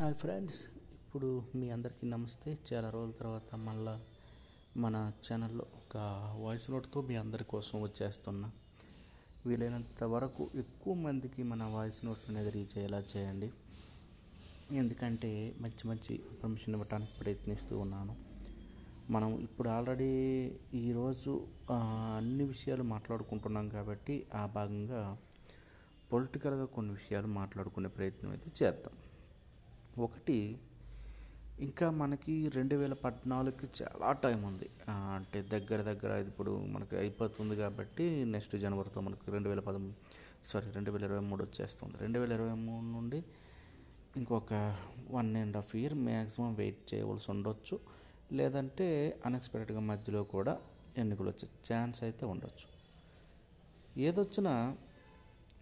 Hi friends ఇప్పుడు మీ అందరికీ నమస్తే. చాలా రోజుల తర్వాత మళ్ళా మన ఛానల్లో ఒక వాయిస్ నోట్తో మీ అందరి కోసం వచ్చేస్తున్నా. వీలైనంత వరకు ఎక్కువ మందికి మన వాయిస్ నోట్ అనేది రీచ్ అయ్యేలా చేయండి. ఎందుకంటే మంచి మంచి ఇన్ఫర్మేషన్ ఇవ్వడానికి ప్రయత్నిస్తూ ఉన్నాను. మనం ఇప్పుడు ఆల్రెడీ ఈరోజు అన్ని విషయాలు మాట్లాడుకుంటున్నాం కాబట్టి ఆ భాగంగా పొలిటికల్గా కొన్ని విషయాలు మాట్లాడుకునే ప్రయత్నం అయితే చేద్దాం. ఒకటి ఇంకా మనకి రెండు వేల పద్నాలుగుకి చాలా టైం ఉంది. అంటే దగ్గర దగ్గర ఇప్పుడు మనకి అయిపోతుంది కాబట్టి నెక్స్ట్ జనవరితో మనకి రెండు వేల పదమూడు సారీ రెండు వేల ఇరవై మూడు వచ్చేస్తుంది. రెండు వేల ఇరవై మూడు నుండి ఇంకొక one and half year maximum wait చేయవలసి ఉండొచ్చు. లేదంటే అన్ఎక్స్పెక్టెడ్గా మధ్యలో కూడా ఎన్నికలు వచ్చే ఛాన్స్ అయితే ఉండొచ్చు. ఏదొచ్చినా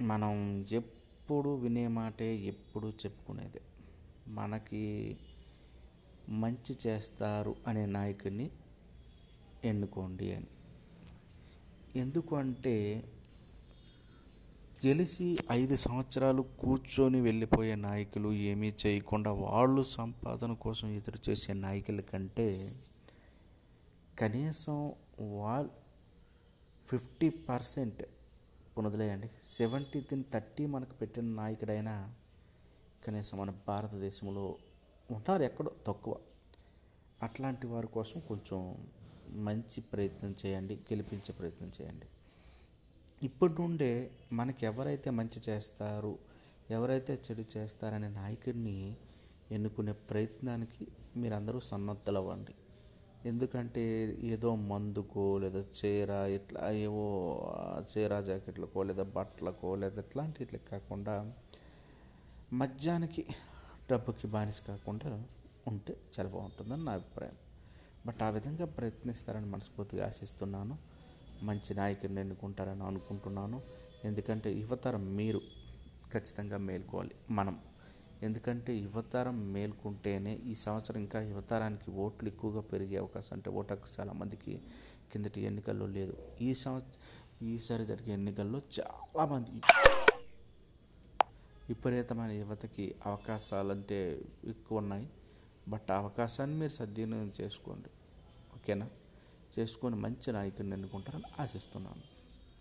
మనం ఎప్పుడు వినే మాటే ఎప్పుడు చెప్పుకునేదే. మనకి మంచి చేస్తారు అనే నాయకుడిని ఎన్నుకోండి అని. ఎందుకంటే గెలిచి ఐదు సంవత్సరాలు కూర్చొని వెళ్ళిపోయే నాయకులు ఏమీ చేయకుండా వాళ్ళు సంపాదన కోసం ఎదురు చేసే నాయకుల కంటే కనీసం వాళ్ళు ఫిఫ్టీ పర్సెంట్ వదిలేయండి సెవెంటీ తిన్ థర్టీ మనకు పెట్టిన నాయకుడైనా కనీసం మన భారతదేశంలో ఉంటారు ఎక్కడో తక్కువ. అట్లాంటి వారి కోసం కొంచెం మంచి ప్రయత్నం చేయండి గెలిపించే ప్రయత్నం చేయండి. ఇప్పటి నుండే మనకి ఎవరైతే మంచి చేస్తారు ఎవరైతే చెడు చేస్తారనే నాయకుడిని ఎన్నుకునే ప్రయత్నానికి మీరందరూ సన్నద్ధలవ్వండి. ఎందుకంటే ఏదో మందుకో లేదా చీర ఇట్లా ఏవో చీర జాకెట్లకో లేదా బట్టలకో లేదా ఇట్లాంటి ఇట్లా కాకుండా మద్యానికి డబ్బుకి బానిస కాకుండా ఉంటే చాలా బాగుంటుందని నా అభిప్రాయం. బట్ ఆ విధంగా ప్రయత్నిస్తారని మనస్ఫూర్తిగా ఆశిస్తున్నాను. మంచి నాయకుడిని ఎన్నుకుంటారని అనుకుంటున్నాను. ఎందుకంటే యువతరం మీరు ఖచ్చితంగా మేల్కోవాలి మనం. ఎందుకంటే యువతరం మేల్కుంటేనే ఈ సంవత్సరం ఇంకా యువతరానికి ఓట్లు ఎక్కువగా పెరిగే అవకాశం అంటే ఓటు హక్కు చాలామందికి కిందటి ఎన్నికల్లో లేదు. ఈ సంవత్సరం ఈసారి జరిగే ఎన్నికల్లో చాలామంది విపరీతమైన యువతకి అవకాశాలు అంటే ఎక్కువ ఉన్నాయి బట్ ఆ అవకాశాన్ని మీరు సద్వినియోగం చేసుకోండి. ఓకేనా? చేసుకొని మంచి నాయకుడిని ఎన్నుకుంటారని ఆశిస్తున్నాను.